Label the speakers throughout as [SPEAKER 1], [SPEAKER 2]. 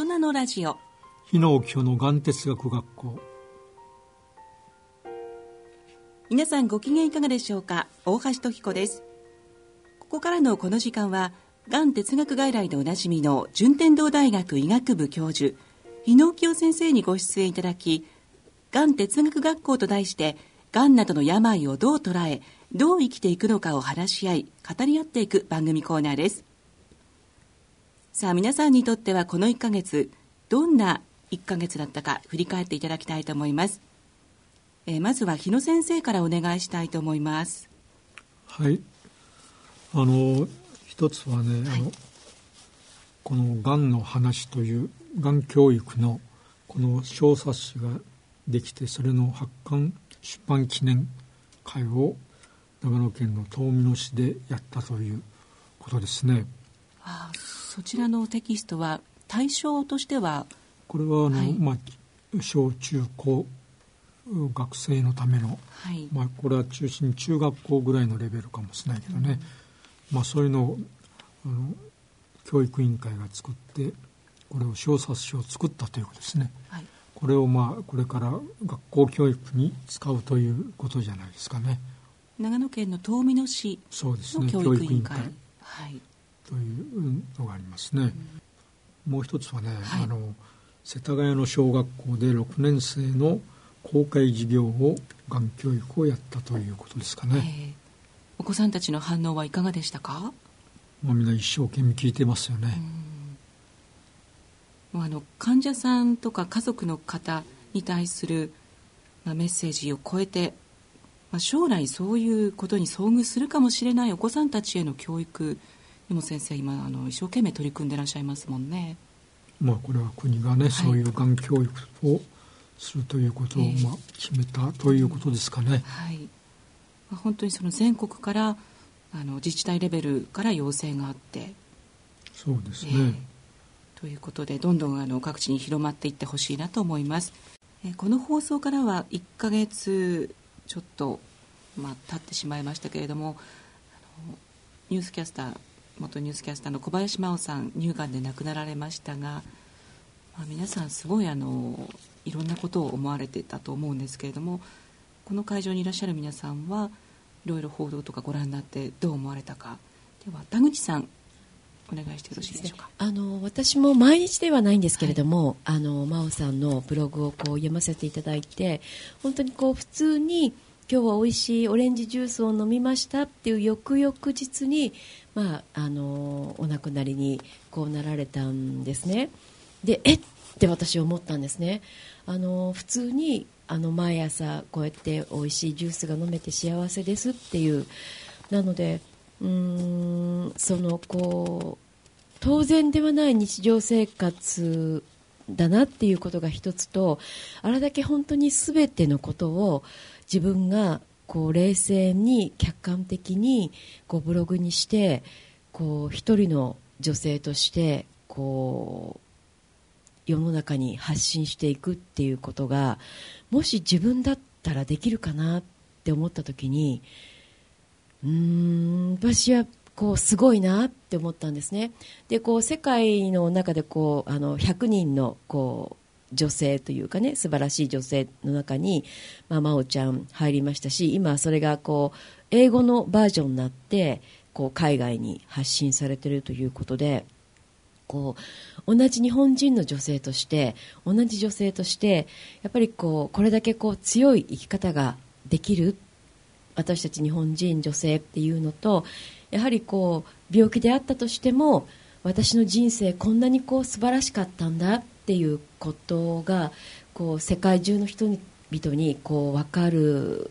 [SPEAKER 1] 大人のラジオ。
[SPEAKER 2] 日野清のがん哲学学校。
[SPEAKER 1] 皆さんご機嫌いかがでしょうか？大橋時子です。ここからのこの時間はがん哲学外来でおなじみの順天堂大学医学部教授日野清先生にご出演いただきがん哲学学校と題してがんなどの病をどう捉えどう生きていくのかを話し合い語り合っていく番組コーナーですさあ皆さんにとってはこの1ヶ月どんな1ヶ月だったか振り返っていただきたいと思います、えー、まずは日野先生からお願いしたいと思います。
[SPEAKER 2] はい。あの一つはね、はい、あのこのがんの話というがん教育のこの小冊子ができてそれの発刊出版記念会を長野県の東美野市でやったということですね。
[SPEAKER 1] あそちらのテキストは対象としては
[SPEAKER 2] これはあの、はい、まあ、小中高学生のための、はい、まあ、これは中心中学校ぐらいのレベルかもしれないけどね、うん、まあ、そういうのをあの教育委員会が作ってこれを小冊子を作ったということですね、はい、これをまあこれから学校教育に使うということじゃないですかね。
[SPEAKER 1] 長野県の東美野市の教育委員会、ね、
[SPEAKER 2] はいというのがありますね、うん、もう一つはね、はい、あの世田谷の小学校で6年生の公開授業をがん教育をやったということですかね、
[SPEAKER 1] お子さんたちの反応はいかがでしたか？
[SPEAKER 2] まあ、みんな一生懸命聞いてますよね、
[SPEAKER 1] もうあの患者さんとか家族の方に対する、まあ、メッセージを超えて、まあ、将来そういうことに遭遇するかもしれないお子さんたちへの教育でも先生今あの一生懸命取り組んでいらっしゃいますもんね。
[SPEAKER 2] まあこれは国がね、はい、そういうがん教育をするということを、まあ、決めたということですかね。
[SPEAKER 1] はい、まあ、本当にその全国からあの自治体レベルから要請があって。
[SPEAKER 2] そうですね、えー、
[SPEAKER 1] ということでどんどんあの各地に広まっていってほしいなと思います、えー、この放送からは1か月ちょっと、まあ、経ってしまいましたけれどもニュースキャスター元ニュースキャスターの小林真央さん乳がんで亡くなられましたが、まあ、皆さんすごいあのいろんなことを思われてたと思うんですけれどもこの会場にいらっしゃる皆さんはいろいろ報道とかご覧になってどう思われたか。では田口さんお願いしてよろしいでしょうか、ね、
[SPEAKER 3] あの私も毎日ではないんですけれども、はい、あの真央さんのブログをこう読ませていただいて本当にこう普通に今日は美味しいオレンジジュースを飲みましたっていう翌々日に、まあ、あのお亡くなりにこうなられたんですね。でえっ？て私思ったんですね。あの普通にあの毎朝こうやって美味しいジュースが飲めて幸せですっていう。なのでうんそのこう当然ではない日常生活だなっていうことが一つとあれだけ本当に全てのことを自分がこう冷静に客観的にこうブログにしてこう一人の女性としてこう世の中に発信していくっていうことがもし自分だったらできるかなって思った時にうーん私はこうすごいなって思ったんですね。でこう世界の中でこうあの100人のこう女性というかね素晴らしい女性の中に、まあ、真央ちゃん入りましたし今それがこう英語のバージョンになってこう海外に発信されているということでこう同じ日本人の女性として同じ女性としてやっぱりこうこれだけこう強い生き方ができる私たち日本人女性っていうのとやはりこう病気であったとしても私の人生こんなにこう素晴らしかったんだっていうことがこう世界中の人々にこう分かる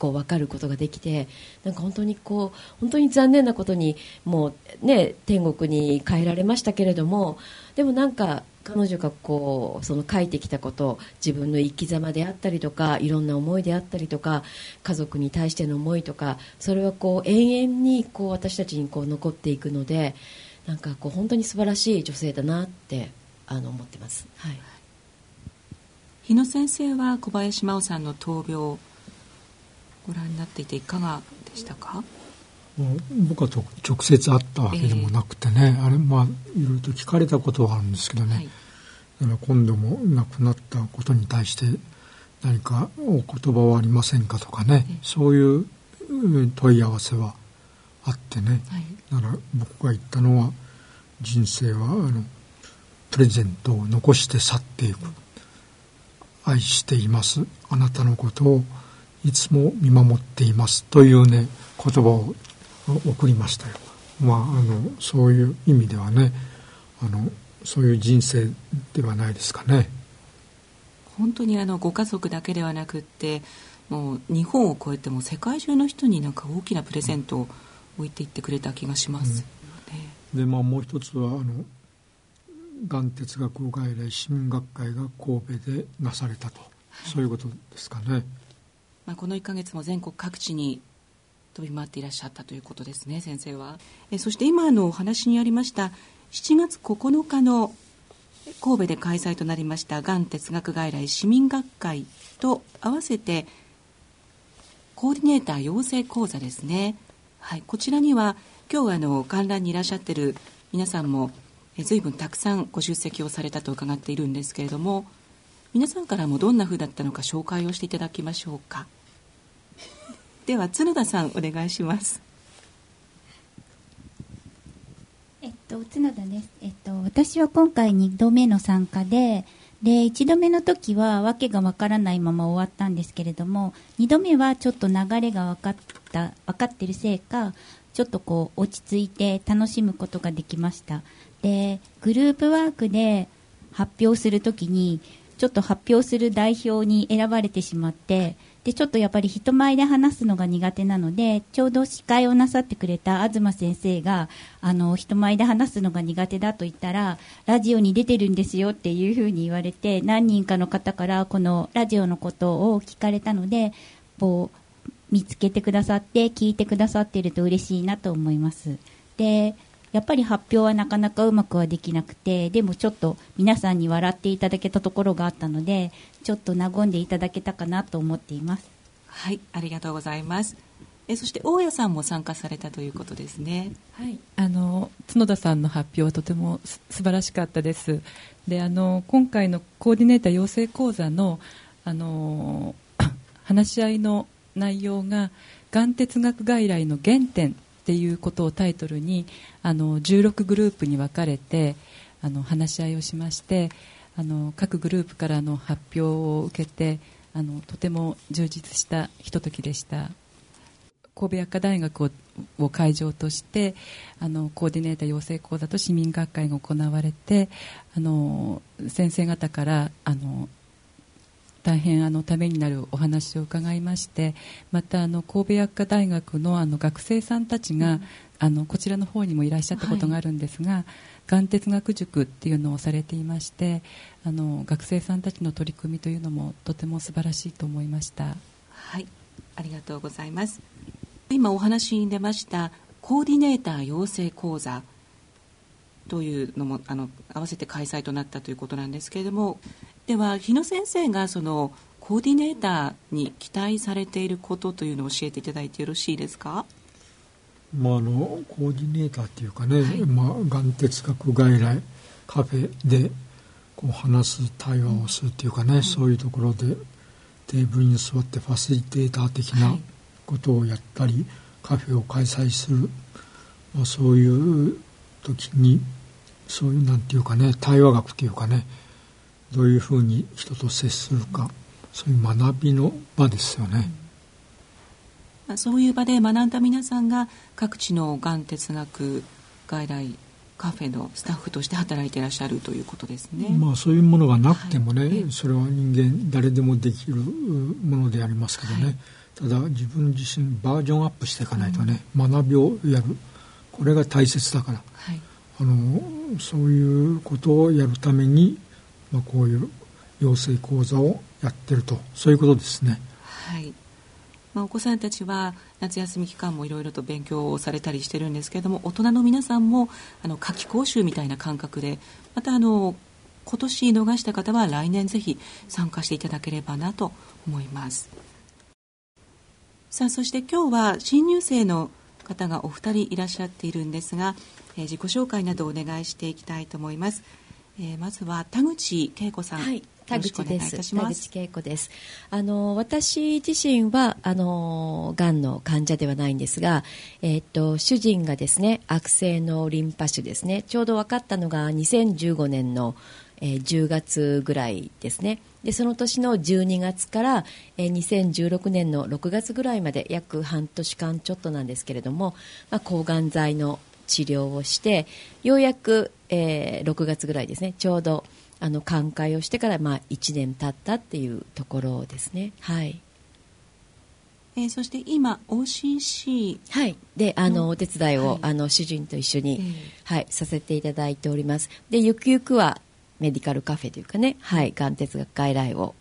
[SPEAKER 3] こう分かることができてなんか本当にこう本当に残念なことにもうね天国に帰られましたけれどもでもなんか彼女がこうその書いてきたこと自分の生き様であったりとかいろんな思いであったりとか家族に対しての思いとかそれはこう永遠にこう私たちにこう残っていくのでなんかこう本当に素晴らしい女性だなってあの思ってます。はい。
[SPEAKER 1] 日野先生は小林真央さんの闘病ご覧になっていていかがでしたか？
[SPEAKER 2] 僕は直接会ったわけでもなくてね、えー、あれまあいろいろと聞かれたことはあるんですけどね、はい、だから今度も亡くなったことに対して何かお言葉はありませんかとかね、えー、そういう問い合わせはあってね、はい、だから僕が言ったのは人生はあのプレゼントを残して去っていく。愛しています。あなたのことをいつも見守っていますというね言葉を送りましたよ。まあ、あのそういう意味ではねあのそういう人生ではないですかね。
[SPEAKER 1] 本当にあのご家族だけではなくってもう日本を超えても世界中の人になんか大きなプレゼントを置いていってくれた気がします、
[SPEAKER 2] うん、でまあもう一つはあのがん哲学外来市民学会が神戸でなされたと、はい、そういうことですかね。
[SPEAKER 1] まあ、この1か月も全国各地に飛び回っていらっしゃったということですね先生は。えそして今のお話にありました7月9日の神戸で開催となりましたがん哲学外来市民学会と合わせてコーディネーター養成講座ですね、はい、こちらには今日あの観覧にいらっしゃってる皆さんも随分たくさんご出席をされたと伺っているんですけれども皆さんからもどんな風だったのか紹介をしていただきましょうか。では角田さんお願いします。
[SPEAKER 4] えっと角田です。えっと私は今回2度目の参加でで1度目の時は訳がわからないまま終わったんですけれども2度目はちょっと流れが分かった分かってるせいかちょっとこう落ち着いて楽しむことができました。でグループワークで発表するときにちょっと発表する代表に選ばれてしまってで、ちょっとやっぱり人前で話すのが苦手なので、ちょうど司会をなさってくれた東先生が、あの、人前で話すのが苦手だと言ったら、ラジオに出てるんですよっていうふうに言われて、何人かの方からこのラジオのことを聞かれたので、こう、見つけてくださって、聞いてくださっていると嬉しいなと思います。で、やっぱり発表はなかなかうまくはできなくて、でもちょっと皆さんに笑っていただけたところがあったので、ちょっと和んでいただけたかなと思っています。
[SPEAKER 1] はい、ありがとうございます。えそして大家さんも参加されたということですね。
[SPEAKER 5] はい、あの角田さんの発表はとても素晴らしかったです。で、あの今回のコーディネーター養成講座のあの 話し合いの内容が、がん哲学外来の原点っていうことをタイトルにあの16グループに分かれてあの話し合いをしましてあの各グループからの発表を受けてあのとても充実したひとときでした。神戸薬科大学をを会場としてあのコーディネーター養成講座と市民学会が行われてあの先生方からあの大変あのためになるお話を伺いましてまたあの神戸薬科大学のあの学生さんたちが、うん、あのこちらの方にもいらっしゃったことがあるんですが、はい、がん哲学塾っていうのをされていましてあの学生さんたちの取り組みというのもとても素晴らしいと思いました。
[SPEAKER 1] はい。ありがとうございます。今お話に出ましたコーディネーター養成講座というのもあの合わせて開催となったということなんですけれどもでは日野先生がそのコーディネーターに期待されていることというのを教えていただいてよろしいですか？
[SPEAKER 2] まあ、あのコーディネーターっていうかね、はい、まあ、がん哲学外来カフェでこう話す対話をするっていうかね、うん、そういうところでテーブルに座ってファシリテーター的なことをやったり、はい、カフェを開催する、まあ、そういう時にそういうなんていうかね対話学っていうかねどういうふうに人と接するかそういう学びの場ですよね。
[SPEAKER 1] うん、そういう場で学んだ皆さんが各地のがん哲学外来カフェのスタッフとして働いていらっしゃるということですね。
[SPEAKER 2] まあそういうものがなくてもね、はい、それは人間誰でもできるものでありますけどね、はい、ただ自分自身バージョンアップしていかないとね、うん、学びをやる。これが大切だから、はい、あのそういうことをやるためにまあ、こういう養成講座をやってると。そういうことですね。
[SPEAKER 1] はい。まあ、お子さんたちは夏休み期間もいろいろと勉強をされたりしてるんですけれども大人の皆さんもあの夏期講習みたいな感覚でまたあの今年逃した方は来年ぜひ参加していただければなと思います。さあそして今日は新入生の方がお二人いらっしゃっているんですが、えー、自己紹介などお願いしていきたいと思います、えー、まずは田口恵子さん、
[SPEAKER 3] はい田口です。田口恵子です。あの私自身はあの癌の患者ではないんですが、えっ、と主人がですね悪性のリンパ腫ですね。ちょうど分かったのが2015年の、えー、10月ぐらいですね。でその年の12月から、えー、2016年の6月ぐらいまで約半年間ちょっとなんですけれども、まあ、抗がん剤の治療をしてようやく、えー、6月ぐらいですねちょうどあの寛解をしてから、まあ、1年経ったっていうところですね。はい。
[SPEAKER 1] えー、そして今 OCC
[SPEAKER 3] はい。であのお手伝いを、はい、あの主人と一緒に、えー、はいさせていただいております。でゆくゆくはメディカルカフェというかねはいがん哲学外来を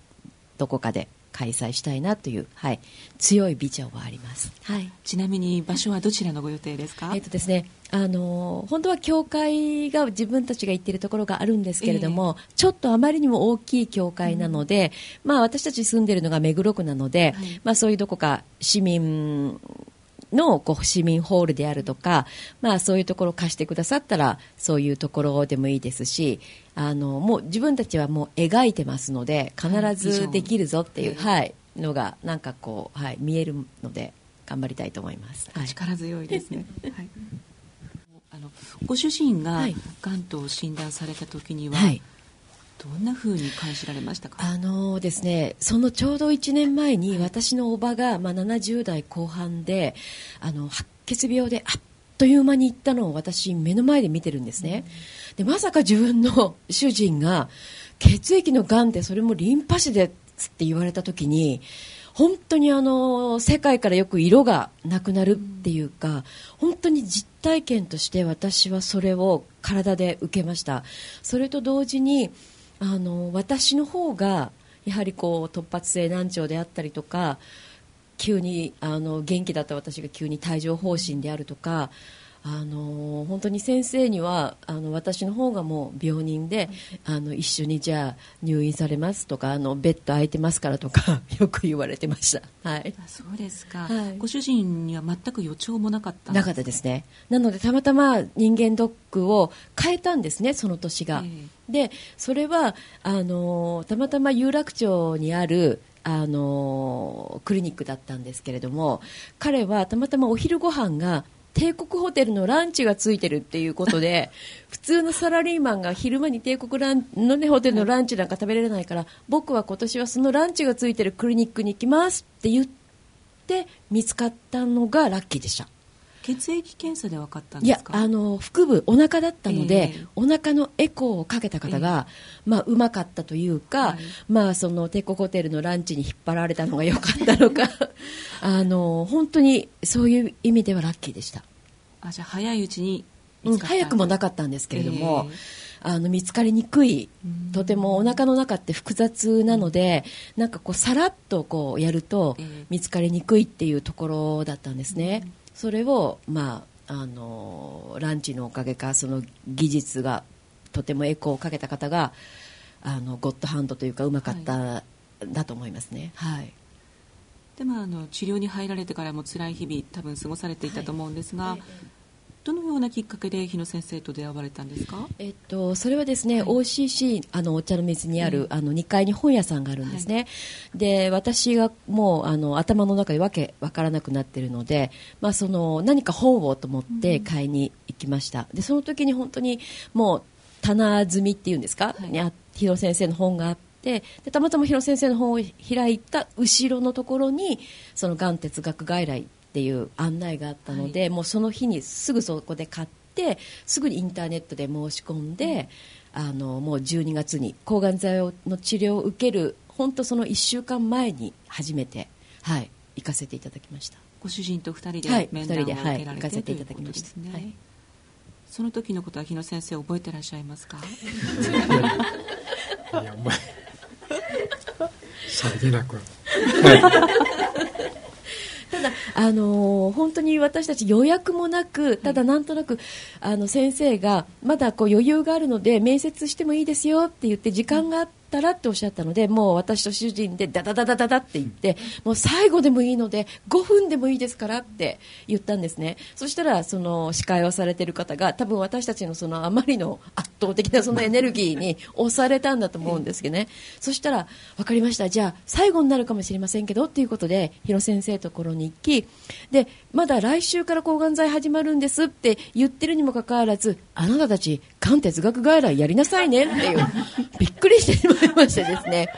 [SPEAKER 3] どこかで開催したいなという、はい、強いビジョンはあります、はい、
[SPEAKER 1] ちなみに場所はどちらのご予定ですか、
[SPEAKER 3] えっとですね、あの本当は教会が自分たちが行っているところがあるんですけれども、えー、ちょっとあまりにも大きい教会なので、うん、まあ、私たち住んでいるのが目黒区なので、はい、まあ、そういうどこか市民のこう市民ホールであるとか、まあ、そういうところを貸してくださったらそういうところでもいいですしあのもう自分たちはもう描いてますので必ずできるぞっていう、はい、のがなんかこう、はい、見えるので頑張りたいと思います。
[SPEAKER 1] はい、力強いですね、はい、あのご主人ががんと診断された時には、はいどんな風に感じられましたか？
[SPEAKER 3] あのですねそのちょうど1年前に私のおばが、まあ、70代後半であの白血病であっという間に行ったのを私目の前で見てるんですね、でまさか自分の主人が血液のがんでそれもリンパ腫でって言われた時に本当にあの世界からよく色がなくなるっていうか本当に実体験として私はそれを体で受けました。それと同時にあの私の方がやはりこう突発性難聴であったりとか急にあの元気だった私が急に帯状疱疹であるとかあの本当に先生にはあの私の方がもう病人であの一緒にじゃあ入院されますとかあのベッド空いてますからとか よく言われてました、はい、
[SPEAKER 1] そうですか、はい、ご主人には全く予兆もなかった
[SPEAKER 3] なかったですね。なのでたまたま人間ドックを変えたんですねその年が、えー、でそれはあのたまたま有楽町にあるあのクリニックだったんですけれども彼はたまたまお昼ご飯が帝国ホテルのランチがついてるっていうことで 普通のサラリーマンが昼間に帝国ランの、ね、ホテルのランチなんか食べられないから、僕は今年はそのランチがついてるクリニックに行きますって言って見つかったのがラッキーでした。
[SPEAKER 1] 血液検査で分かったんですか？
[SPEAKER 3] いやあの腹部お腹だったので、えー、お腹のエコーをかけた方が、えー、まあ、うまかったというか、はい、まあ、その帝国ホテルのランチに引っ張られたのが良かったのか。あの本当にそういう意味ではラッキーでした
[SPEAKER 1] あじゃあ早いうちに
[SPEAKER 3] うん、早くもなかったんですけれども、えー、あの見つかりにくいとてもお腹の中って複雑なので、うん、なんかこうさらっとこうやると見つかりにくいっていうところだったんですね、それを、まあ、あのランチのおかげかその技術がとてもエコーをかけた方があのゴッドハンドというかうまかった、はい、だと思いますね。はい
[SPEAKER 1] でもあの治療に入られてからも辛い日々多分過ごされていたと思うんですが、はい。どのようなきっかけで日野先生と出会われたんですか、
[SPEAKER 3] えっと、それはですね、はい、OCC あのお茶の水にある、うん、あの2階に本屋さんがあるんですね、はい、で私がもうあの頭の中でわけわからなくなっているので、まあ、その何か本をと思って買いに行きました、うん、でその時に本当にもう棚積みっていうんですか、はい、日野先生の本があってでたまたま広先生の本を開いた後ろのところにそのがん哲学外来っていう案内があったので、はい、もうその日にすぐそこで買ってすぐにインターネットで申し込んで、うん、あのもう12月に抗がん剤の治療を受ける本当その1週間前に初めて、はい、行かせていただきました。
[SPEAKER 1] ご主人と2人で面談を受けられて、はい、
[SPEAKER 3] 行かせていただきました、ね、はい、
[SPEAKER 1] その時のことは日野先生覚えてらっしゃいますか？いやお前
[SPEAKER 2] さりげなく、
[SPEAKER 3] はい。ただ、あのー、本当に私たち予約もなく、ただなんとなく、あの先生がまだこう余裕があるので面接してもいいですよって言って時間があっったらっておっしゃったのでもう私と主人でダダダダダダって言ってもう最後でもいいので5分でもいいですからって言ったんですね。そしたらその司会をされている方が多分私たちのそのあまりの圧倒的なそのエネルギーに押されたんだと思うんですけどね。そしたら分かりました。じゃあ最後になるかもしれませんけどっていうことで広先生ところに行きでまだ来週から抗がん剤始まるんですって言ってるにもかかわらずあなたたち肝哲学外来やりなさいねっていう。びっくりしてしまいましてですね。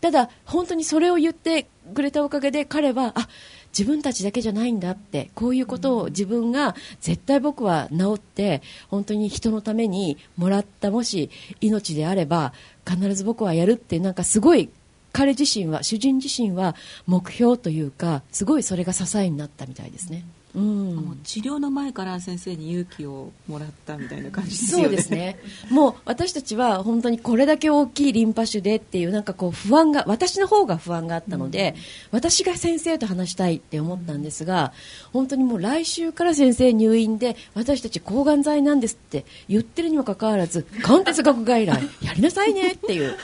[SPEAKER 3] ただ本当にそれを言ってくれたおかげで彼はあ自分たちだけじゃないんだってこういうことを自分が絶対僕は治って本当に人のためにもらったもし命であれば必ず僕はやるってなんかすごい彼自身は主人自身は目標というかすごいそれが支えになったみたいですね。
[SPEAKER 1] うん、治療の前から先生に勇気をもらったみたいな感じですよね。
[SPEAKER 3] そうですね。もう私たちは本当にこれだけ大きいリンパ腫でっていうなんかこう不安が私の方が不安があったので、うん、私が先生と話したいって思ったんですが、本当にもう来週から先生入院で私たち抗がん剤なんですって言ってるにもかかわらず、関哲学外来やりなさいねっていう。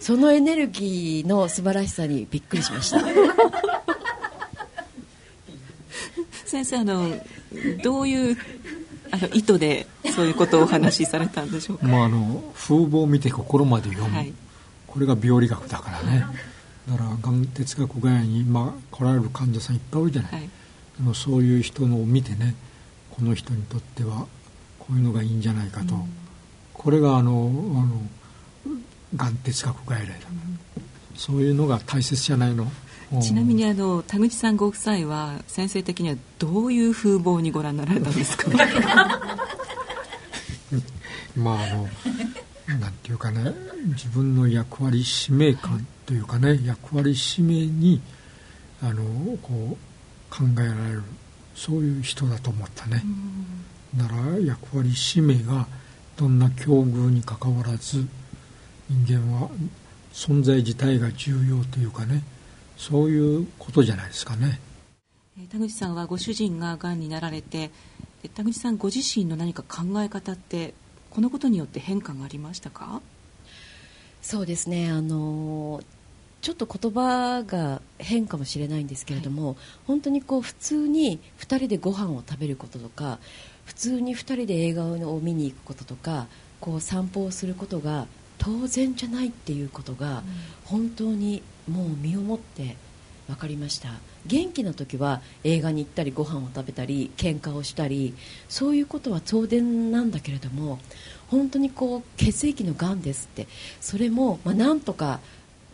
[SPEAKER 3] そのエネルギーの素晴らしさにびっくりしました。
[SPEAKER 1] 先生あのどういうあの意図でそういうことをお話しされたんでしょうか、
[SPEAKER 2] まあ、あの風貌を見て心まで読む、はい、これが病理学だからね。だからがん哲学外来に、まあ、来られる患者さんいっぱいいるじゃない、はい、でもそういう人のを見てねこの人にとってはこういうのがいいんじゃないかと、うん、これがあのあのがん哲学外来だ、そういうのが大切じゃないの？
[SPEAKER 1] ちなみにあの田口さんご夫妻は先生的にはどういう風貌にご覧になられたんですか
[SPEAKER 2] まああのなんていうかね自分の役割使命感というかね役割使命にあのこう考えられるそういう人だと思ったね、なら役割使命がどんな境遇にかかわらず人間は存在自体が重要というかねそういうことじゃないですかね。
[SPEAKER 1] 田口さんはご主人ががんになられて田口さんご自身の何か考え方ってこのことによって変化がありましたか？
[SPEAKER 3] そうですね。あのちょっと言葉が変かもしれないんですけれども、はい、本当にこう普通に2人でご飯を食べることとか普通に2人で映画を見に行くこととかこう散歩をすることが当然じゃないっていうことが本当にもう身をもって分かりました。元気な時は映画に行ったりご飯を食べたり喧嘩をしたりそういうことは当然なんだけれども本当にこう血液のがんですって。それも、まあ、なんとか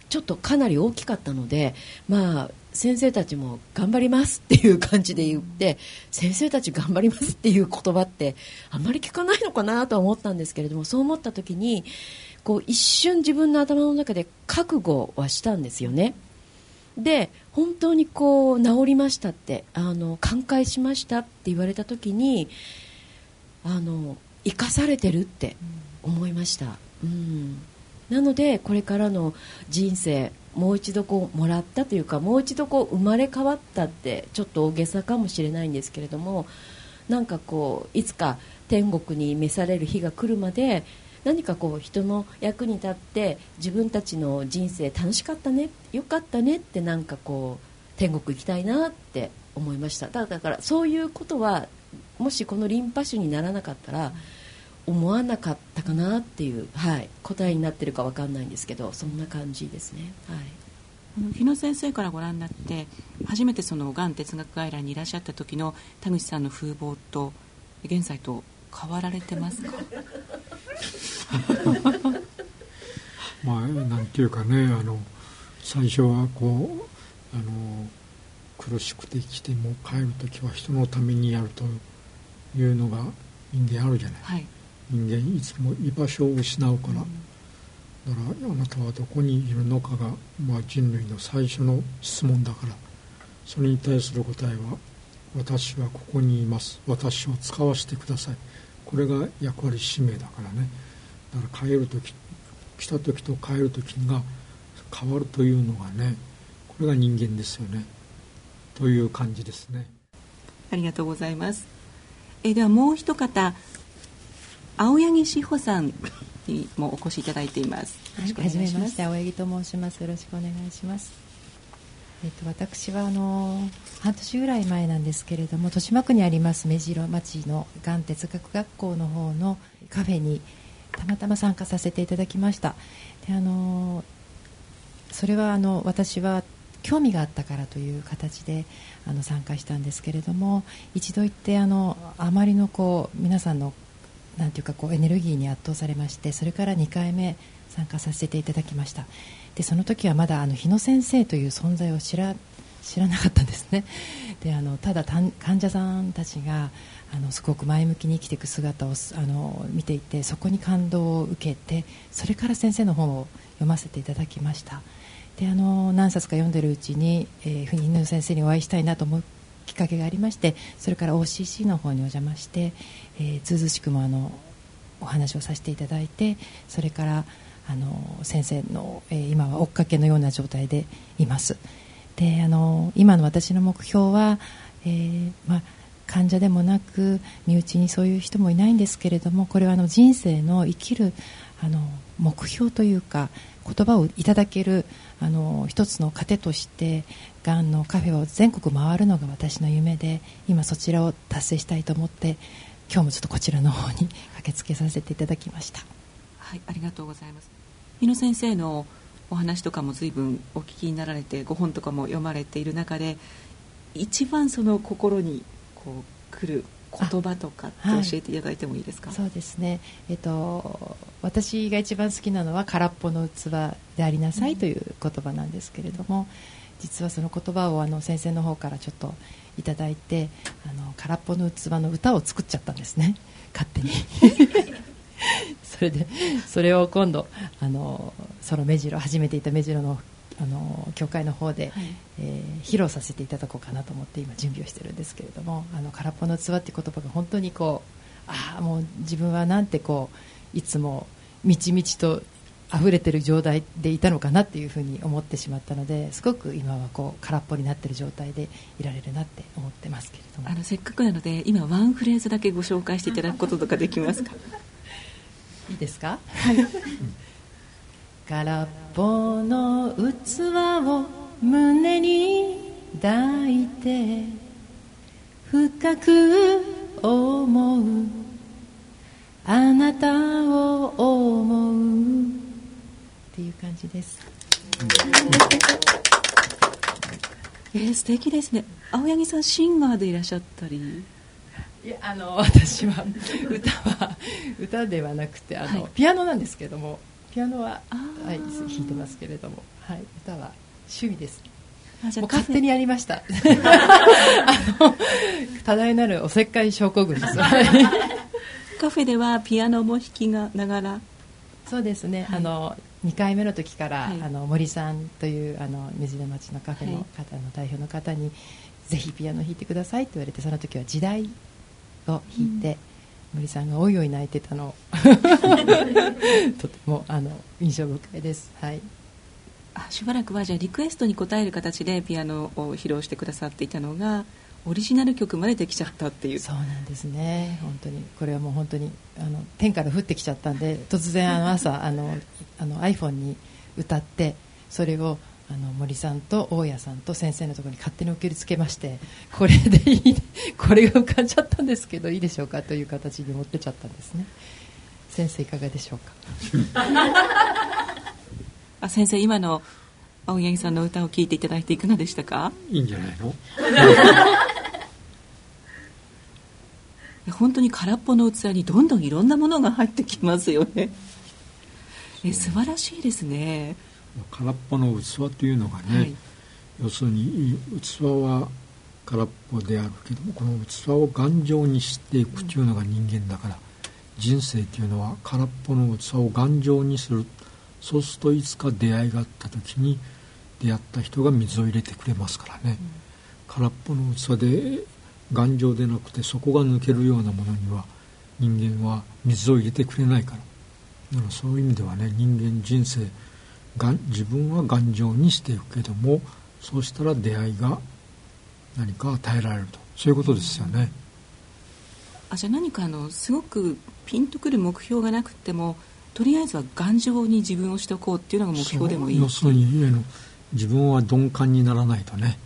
[SPEAKER 3] ちょっとかなり大きかったので、まあ、先生たちも頑張りますっていう感じで言って先生たち頑張りますっていう言葉ってあんまり聞かないのかなとは思ったんですけれどもそう思った時にこう一瞬自分の頭の中で覚悟はしたんですよね。で本当にこう治りましたってあの寛解しましたって言われた時にあの生かされてるって思いました、うん、なのでこれからの人生もう一度こうもらったというかもう一度こう生まれ変わったってちょっと大げさかもしれないんですけれどもなんかこういつか天国に召される日が来るまで何かこう人の役に立って自分たちの人生楽しかったねよかったねってなんかこう天国行きたいなって思いました。だからそういうことはもしこのリンパ腫にならなかったら思わなかったかなっていう、はい、答えになってるか分かんないんですけどそんな感じですね。はい。
[SPEAKER 1] 日野先生からご覧になって初めてそのがん哲学外来にいらっしゃった時の田口さんの風貌と現在と変わられてますか？
[SPEAKER 2] まあなんていうかねあの最初はこうあの苦しくて生きても帰る時は人のためにやるというのが人間あるじゃない、はい、人間いつも居場所を失うから、うん、だからあなたはどこにいるのかが、まあ、人類の最初の質問だから。それに対する答えは私はここにいます。私を使わせてくださいこれが役割使命だからねだから帰る時来た時と帰る時が変わるというのがねこれが人間ですよねという感じですね
[SPEAKER 1] ありがとうございますえではもう一方青柳志保さんにもお越しいただいています。
[SPEAKER 6] はい、はじめまして青柳と申します。よろしくお願いします。えっと、私はあの半年ぐらい前なんですけれども豊島区にあります目白町のがん哲学学校の方のカフェにたまたま参加させていただきました。であのそれはあの私は興味があったからという形であの参加したんですけれども一度行ってあのあまりのこう皆さんのなんていうかこうエネルギーに圧倒されましてそれから2回目参加させていただきました。でその時はまだあの日野先生という存在を知ら知らなかったんですね。であのただ患者さんたちがあのすごく前向きに生きていく姿をあの見ていてそこに感動を受けてそれから先生の本を読ませていただきました。であの何冊か読んでるうちに、えー、日野先生にお会いしたいなと思うきっかけがありましてそれから OCC の方にお邪魔して、えー、ずうずしくもあのお話をさせていただいてそれからあの先生の、え、今は追っかけのような状態でいます。であの今の私の目標は、えー、まあ、患者でもなく身内にそういう人もいないんですけれどもこれはあの人生の生きるあの目標というか言葉をいただけるあの一つの糧としてがんのカフェを全国回るのが私の夢で今そちらを達成したいと思って今日もちょっとこちらの方に駆けつけさせていただきました。
[SPEAKER 1] はいありがとうございます。日野先生のお話とかも随分お聞きになられてご本とかも読まれている中で一番その心にこう来る言葉とかって教えていただいてもいいですか、
[SPEAKER 6] はい、そうですね、えっと、私が一番好きなのは空っぽの器でありなさいという言葉なんですけれども、うん、実はその言葉をあの先生の方からちょっといただいてあの空っぽの器の歌を作っちゃったんですね。勝手に それでそれを今度あのその目白初めていた目白のあの教会の方で、はい、えー、披露させていただこうかなと思って今準備をしてるんですけれども「あの空っぽの器」っていう言葉が本当にこうああもう自分はなんてこういつもみちみちと溢れてる状態でいたのかなっていうふうに思ってしまったのですごく今はこう空っぽになってる状態でいられるなって思ってますけれども。
[SPEAKER 1] あのせっかくなので今ワンフレーズだけご紹介していただくこととかできますか？
[SPEAKER 6] いいですか？はい。空っぽの器を胸に抱いて深く思う。あなたを思う。っていう感じです、
[SPEAKER 1] えー、素敵ですね。青柳さんシンガーでいらっしゃったり
[SPEAKER 6] いやあの 私は歌は歌ではなくてあの、はい、ピアノなんですけどもピアノは、はい、弾いてますけれども、はい、歌は趣味です。もう勝手にやりました。あの多大なるおせっかい症候群です。
[SPEAKER 1] カフェではピアノも弾きながら。
[SPEAKER 6] そうですね、はい、あの2回目の時から、はい、あの森さんというあの水根町のカフェの方の代表の方に、ぜひピアノ弾いてくださいって言われてその時は時代を弾いて、うん、森さんがおいおい泣いてたの とてもあの印象深いです。はい。
[SPEAKER 1] あしばらくはじゃあリクエストに応える形でピアノを披露してくださっていたのがオリジナル曲までできちゃったっていう。
[SPEAKER 6] そうなんですね。本当に。これはもう本当にあの天から降ってきちゃったんで突然あの朝あのあの iPhone に歌ってそれをあの森さんと大家さんと先生のところに勝手に送りつけましてこれでいいこれが浮かんじゃったんですけどいいでしょうかという形に持ってちゃったんですね。先生いかがでしょうか？
[SPEAKER 1] あ先生今の青柳さんの歌を聴いていただいていかがでしたか？
[SPEAKER 2] いいんじゃないの？
[SPEAKER 1] 本当に空っぽの器にどんどんいろんなものが入ってきますよね。え素晴らしいですね
[SPEAKER 2] 空っぽの器というのがね、はい、要するに器は空っぽであるけどもこの器を頑丈にしていくというのが人間だから、人生というのは空っぽの器を頑丈にする。そうするといつか出会いがあった時に出会った人が水を入れてくれますからね、うん、空っぽの器で頑丈でなくて底が抜けるようなものには人間は水を入れてくれないから。だからそういう意味ではね人間人生が自分は頑丈にしていくけどもそうしたら出会いが何か与えられると。そういうことですよね。
[SPEAKER 1] あじゃあ何かあのすごくピンとくる目標がなくてもとりあえずは頑丈に自分をしておこうっていうのが目標でもいい。
[SPEAKER 2] 要するに自分は鈍感にならないとね。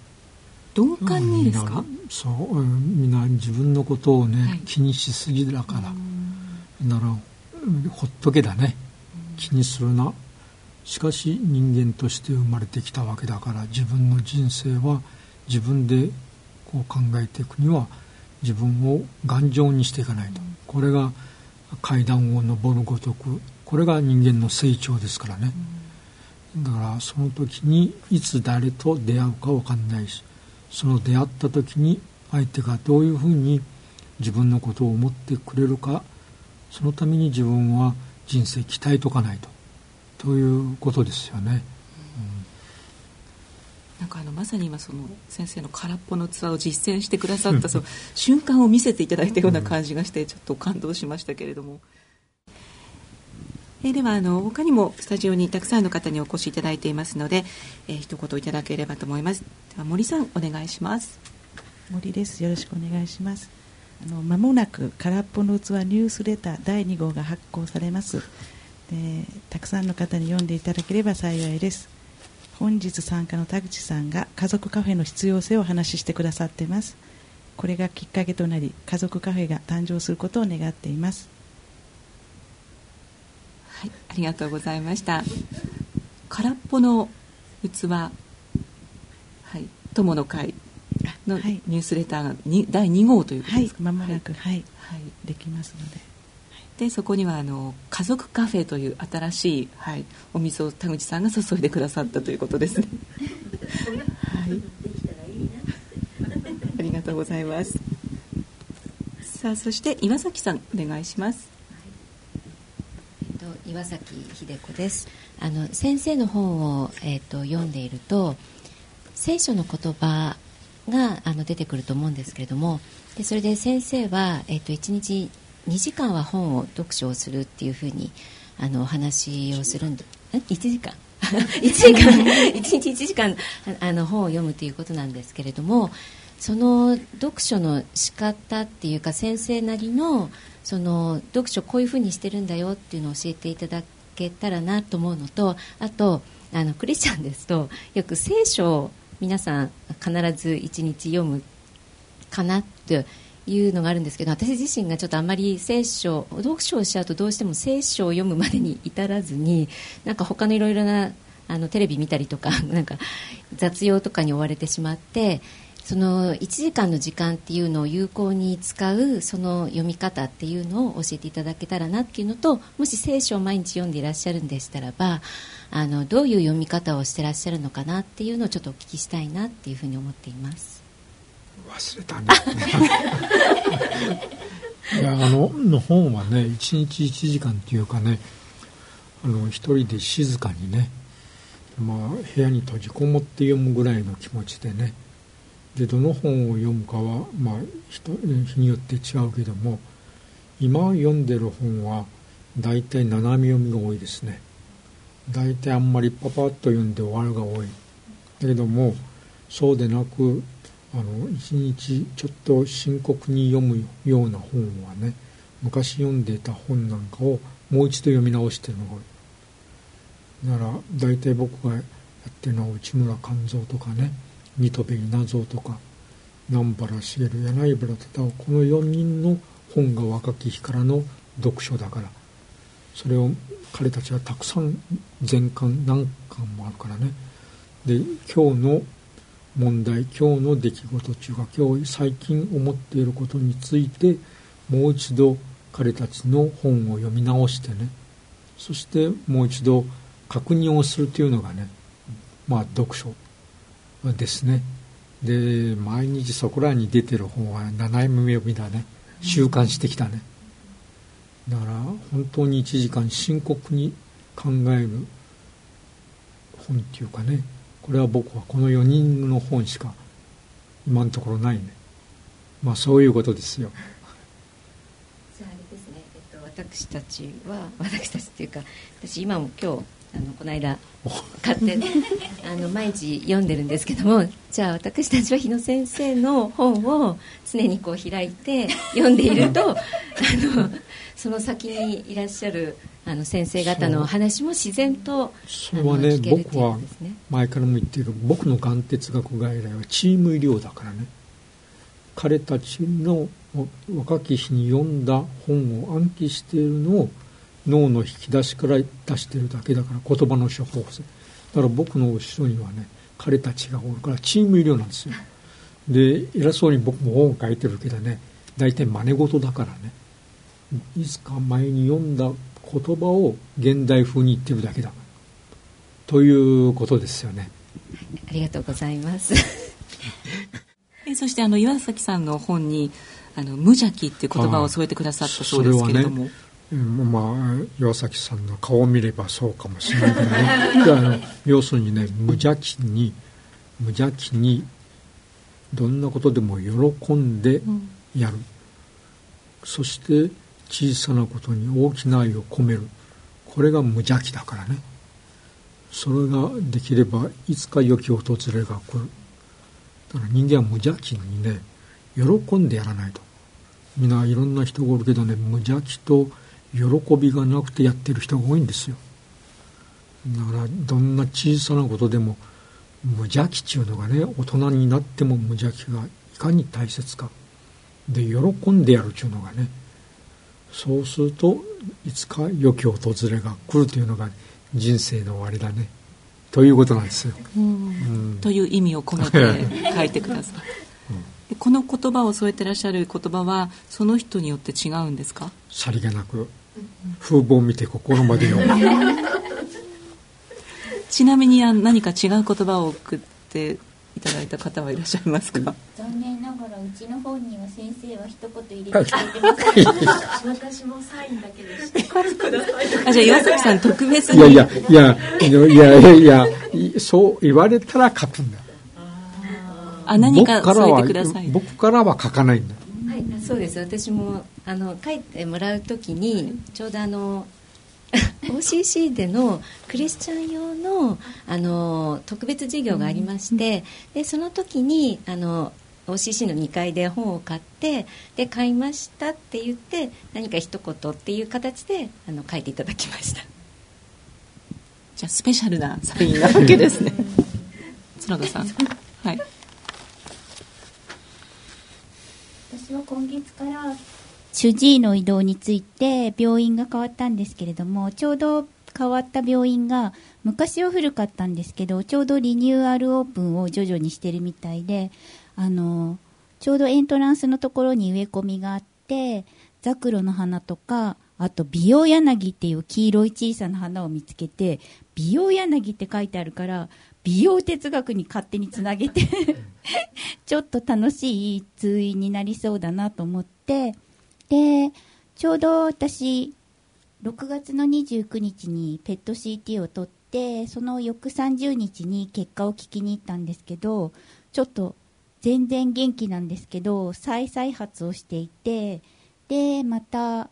[SPEAKER 1] 鈍感にですか、
[SPEAKER 2] そう、みんな自分のことをね、はい、気にしすぎだから。ならほっとけだね。気にするなしかし人間として生まれてきたわけだから自分の人生は自分でこう考えていくには自分を頑丈にしていかないと、これが階段を上るごとくこれが人間の成長ですからね、だからその時にいつ誰と出会うか分かんないしその出会った時に相手がどういうふうに自分のことを思ってくれるかそのために自分は人生鍛えとかないと。ということですよね。
[SPEAKER 1] なんかあのまさに今その先生の空っぽの器を実践してくださった その瞬間を見せていただいたような感じがしてちょっと感動しましたけれども。えー、ではあの他にもスタジオにたくさんの方にお越しいただいていますので、えー、一言いただければと思います。では森さんお願いします。
[SPEAKER 7] 森です。よろしくお願いします。あの間もなく空っぽの器ニュースレター第2号が発行されますでたくさんの方に読んでいただければ幸いです。本日参加の田口さんが家族カフェの必要性をお話ししてくださっています。これがきっかけとなり家族カフェが誕生することを願っています。
[SPEAKER 1] はい、ありがとうございました。空っぽの器はい友の会のニュースレターがに第2号ということですか、
[SPEAKER 7] はい、まもなく、はい、はい、できますので。
[SPEAKER 1] でそこにはあの家族カフェという新しい、はい、お水を田口さんが注いでくださったということですね。はい、ありがとうございます。さあそして岩崎さんお願いします。
[SPEAKER 8] えっと岩崎秀子です。あの先生の本をえっと読んでいると聖書の言葉があの出てくると思うんですけれどもでそれで先生は、えー、と1日2時間は本を読書をするっていうふうにあのお話をするんで1時間？1時間。1日1時間あの本を読むということなんですけれどもその読書の仕方っていうか先生なりのその読書こういうふうにしてるんだよっていうのを教えていただけたらなと思うのとあとあのクリスチャンですとよく聖書を皆さん必ず1日読むかなというのがあるんですけど私自身がちょっとあまり聖書読書をしちゃうとどうしても聖書を読むまでに至らずになんか他のいろいろなあのテレビ見たりとか なんか雑用とかに追われてしまってその1時間の時間っていうのを有効に使うその読み方っていうのを教えていただけたらなっていうのともし聖書を毎日読んでいらっしゃるんでしたらばあのどういう読み方をしてらっしゃるのかなっていうのをちょっとお聞きしたいなっていうふうに思っています。
[SPEAKER 2] 忘れたね。いやあのの本はね1日1時間っていうかねあの一人で静かにね、まあ、部屋に閉じこもって読むぐらいの気持ちでねでどの本を読むかは、まあ、人日によって違うけども今読んでる本は大体斜め読みが多いですね。大体あんまりパパッと読んで終わるが多い。だけどもそうでなくあの一日ちょっと深刻に読むような本はね昔読んでいた本なんかをもう一度読み直してるのがなら大体僕がやってるのは内村勘三とかね水戸部稲造とか南原茂柳原忠夫この4人の本が若き日からの読書だからそれを彼たちはたくさん全巻何巻もあるからね。で今日の問題今日の出来事中が今日最近思っていることについてもう一度彼たちの本を読み直してね。そしてもう一度確認をするというのがねまあ読書ですね。で毎日そこらに出てる本は7目読みだね。習慣してきたね。だから本当に1時間深刻に考える本っていうかねこれは僕はこの4人の本しか今のところないね。まあそういうことですよ。
[SPEAKER 8] じゃああれですね、えっと、私たちは私たちっていうか私今も今日あのこの間買って あの毎日読んでるんですけどもじゃあ私たちは日野先生の本を常にこう開いて読んでいると あのその先にいらっしゃるあの先生方の話も自然と
[SPEAKER 2] それはね、ね、僕は前からも言っている僕のがん哲学外来はチーム医療だからね。彼たちの若き日に読んだ本を暗記しているのを脳の引き出しから出してるだけだから言葉の処方箋だから僕の後ろにはね彼たちがおるからチーム医療なんですよ。で偉そうに僕も本を書いてるけどね大体真似事だからねいつか前に読んだ言葉を現代風に言ってるだけだ。ということですよね。
[SPEAKER 8] ありがとうございます。
[SPEAKER 1] そしてあの岩崎さんの本にあの無邪気っていう言葉を添えてくださったそうですけれども、ね、
[SPEAKER 2] まあ岩崎さんの顔を見ればそうかもしれない。けどね要するにね無邪気に無邪気にどんなことでも喜んでやる、うん、そして小さなことに大きな愛を込める。これが無邪気だからね。それができればいつか良き訪れが来る。だから人間は無邪気にね喜んでやらないと。みんないろんな人がおるけどね無邪気と喜びがなくてやってる人が多いんですよ。だからどんな小さなことでも無邪気っていうのがね大人になっても無邪気がいかに大切か。で喜んでやるっていうのがねそうするといつか良き訪れが来るというのが人生の終わりだね。ということなんですよ。うん、
[SPEAKER 1] という意味を込めて書いてください。うん、この言葉を添えてらっしゃる言葉はその人によって違うんですか？
[SPEAKER 2] さりげなく風貌を見て心まで読む
[SPEAKER 1] ちなみに何か違う言葉を送っていただいた方はいらっしゃいますか？
[SPEAKER 4] 残念ながらうちの本には先生は一言入れてくれてます私もサインだけでして
[SPEAKER 1] あじゃあ岩崎さん特別
[SPEAKER 2] に。いやいやいやいやいやいやそう言われたら書くんだ。
[SPEAKER 1] あ何か添えてください
[SPEAKER 2] 僕からは書かないんだ。
[SPEAKER 8] はいそうです。私もあの書いてもらうときにちょうどあの OCC でのクリスチャン用のあの特別授業がありまして、でその時にあの OCC の2階で本を買ってで買いましたって言って何か一言っていう形であの書いていただきました。
[SPEAKER 1] じゃあスペシャルなサインなわけですね。角田さん。はい
[SPEAKER 4] 私は今月から主治医の移動について病院が変わったんですけれどもちょうど変わった病院が昔は古かったんですけどちょうどリニューアルオープンを徐々にしてるみたいであのちょうどエントランスのところに植え込みがあってザクロの花とかあと美容柳っていう黄色い小さな花を見つけて美容柳って書いてあるから美容哲学に勝手につなげてちょっと楽しい通院になりそうだなと思って。で、ちょうど私、6月の29日にペット CT を取って、その翌30日に結果を聞きに行ったんですけど、ちょっと全然元気なんですけど、再々発をしていて、で、また、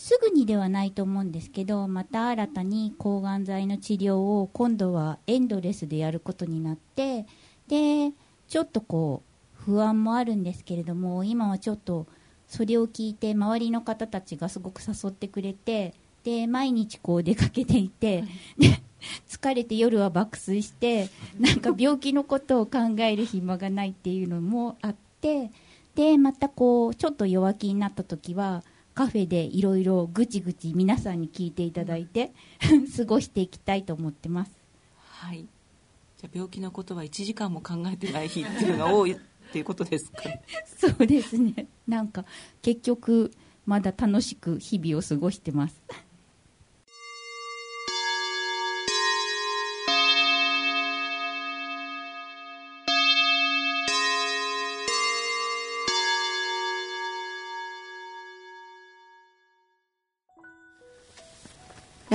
[SPEAKER 4] すぐにではないと思うんですけど、また新たに抗がん剤の治療を今度はエンドレスでやることになって、で、ちょっとこう、不安もあるんですけれども今はちょっとそれを聞いて周りの方たちがすごく誘ってくれてで毎日こう出かけていて、で疲れて夜は爆睡してなんか病気のことを考える暇がないっていうのもあってでまたこうちょっと弱気になった時はカフェでいろいろぐちぐち皆さんに聞いていただいて過ごしていきたいと思ってます。
[SPEAKER 1] はい。じゃ病気のことは1時間も考えてない日っていうのが多いっていうことですか？
[SPEAKER 4] そうですね。なんか結局まだ楽しく日々を過ごしてます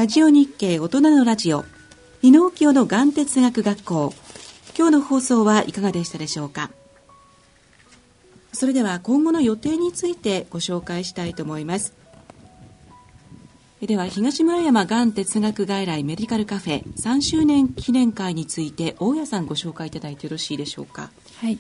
[SPEAKER 1] ラジオ日経大人のラジオ、伊能京の眼哲学学校。今日の放送はいかがでしたでしょうか。それでは今後の予定についてご紹介したいと思います。では東村山がん哲学外来メディカルカフェ3周年記念会について大家さんご紹介いただいてよろしいでしょうか。
[SPEAKER 5] はい。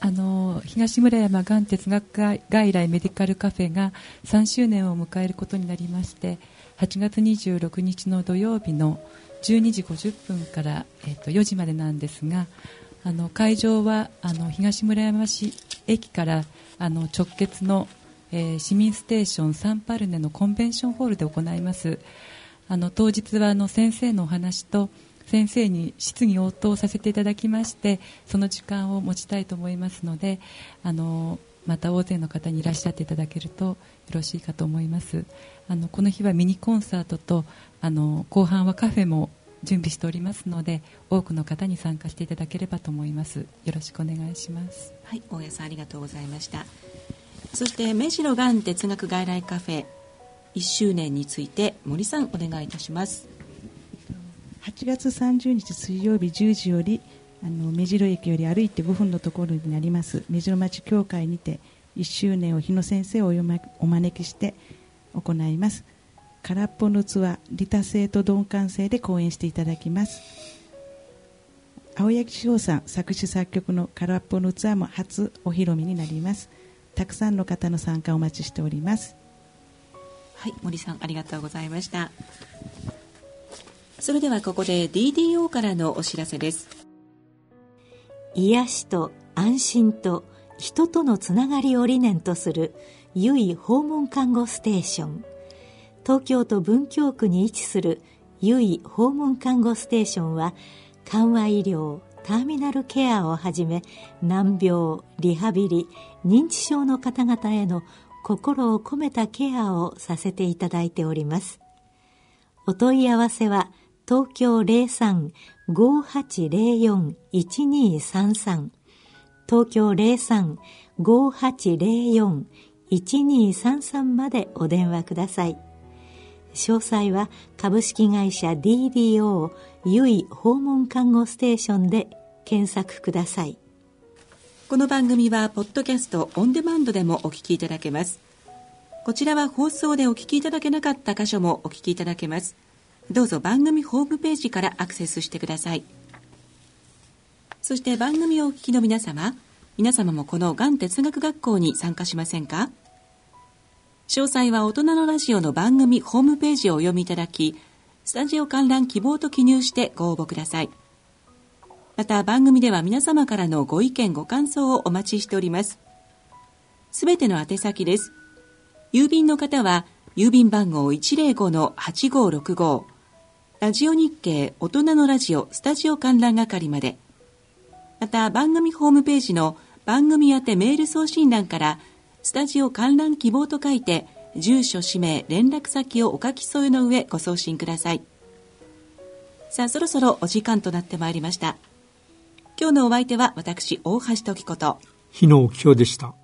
[SPEAKER 5] あの東村山がん哲学外来メディカルカフェが3周年を迎えることになりまして8月26日の土曜日の12時50分から、えー、と4時までなんですがあの会場はあの東村山市駅からあの直結の、えー、市民ステーションサンパルネのコンベンションホールで行います。あの当日はあの先生のお話と先生に質疑応答させていただきましてその時間を持ちたいと思いますのであのまた大勢の方にいらっしゃっていただけるとよろしいかと思います。あのこの日はミニコンサートとあの後半はカフェも準備しておりますので多くの方に参加していただければと思います。よろしくお願いします。
[SPEAKER 1] はい大家さんありがとうございました。そして目白がん哲学外来カフェ1周年について森さんお願いいたします。
[SPEAKER 7] 8月30日水曜日10時よりあの目白駅より歩いて5分のところになります。目白町協会にて1周年を日野先生をお招きして行います。空っぽの器利他性と鈍感性で講演していただきます。青柳志保さん作詞作曲の空っぽの器も初お披露目になります。たくさんの方の参加をお待ちしております。
[SPEAKER 1] はい森さんありがとうございました。それではここで DDO からのお知らせです。
[SPEAKER 9] 癒しと安心と人とのつながりを理念とする由い訪問看護ステーション。東京都文京区に位置する由い訪問看護ステーションは緩和医療ターミナルケアをはじめ難病リハビリ認知症の方々への心を込めたケアをさせていただいております。お問い合わせは東京03-5804-1233東京03-5804-1233までお電話ください。詳細は株式会社 DDO ゆい訪問看護ステーションで検索ください。
[SPEAKER 1] この番組はポッドキャストオンデマンドでもお聞きいただけます。こちらは放送でお聞きいただけなかった箇所もお聞きいただけます。どうぞ番組ホームページからアクセスしてください。そして番組をお聞きの皆様、皆様もこのがん哲学学校に参加しませんか？詳細は大人のラジオの番組ホームページをお読みいただき、スタジオ観覧希望と記入してご応募ください。また番組では皆様からのご意見ご感想をお待ちしております。すべての宛先です。郵便の方は郵便番号105-8565ラジオ日経大人のラジオスタジオ観覧係まで。また番組ホームページの番組宛てメール送信欄からスタジオ観覧希望と書いて住所、氏名、連絡先をお書き添えの上ご送信ください。さあ、そろそろお時間となってまいりました。今日のお相手は私、大橋時子と
[SPEAKER 2] 日野清でした。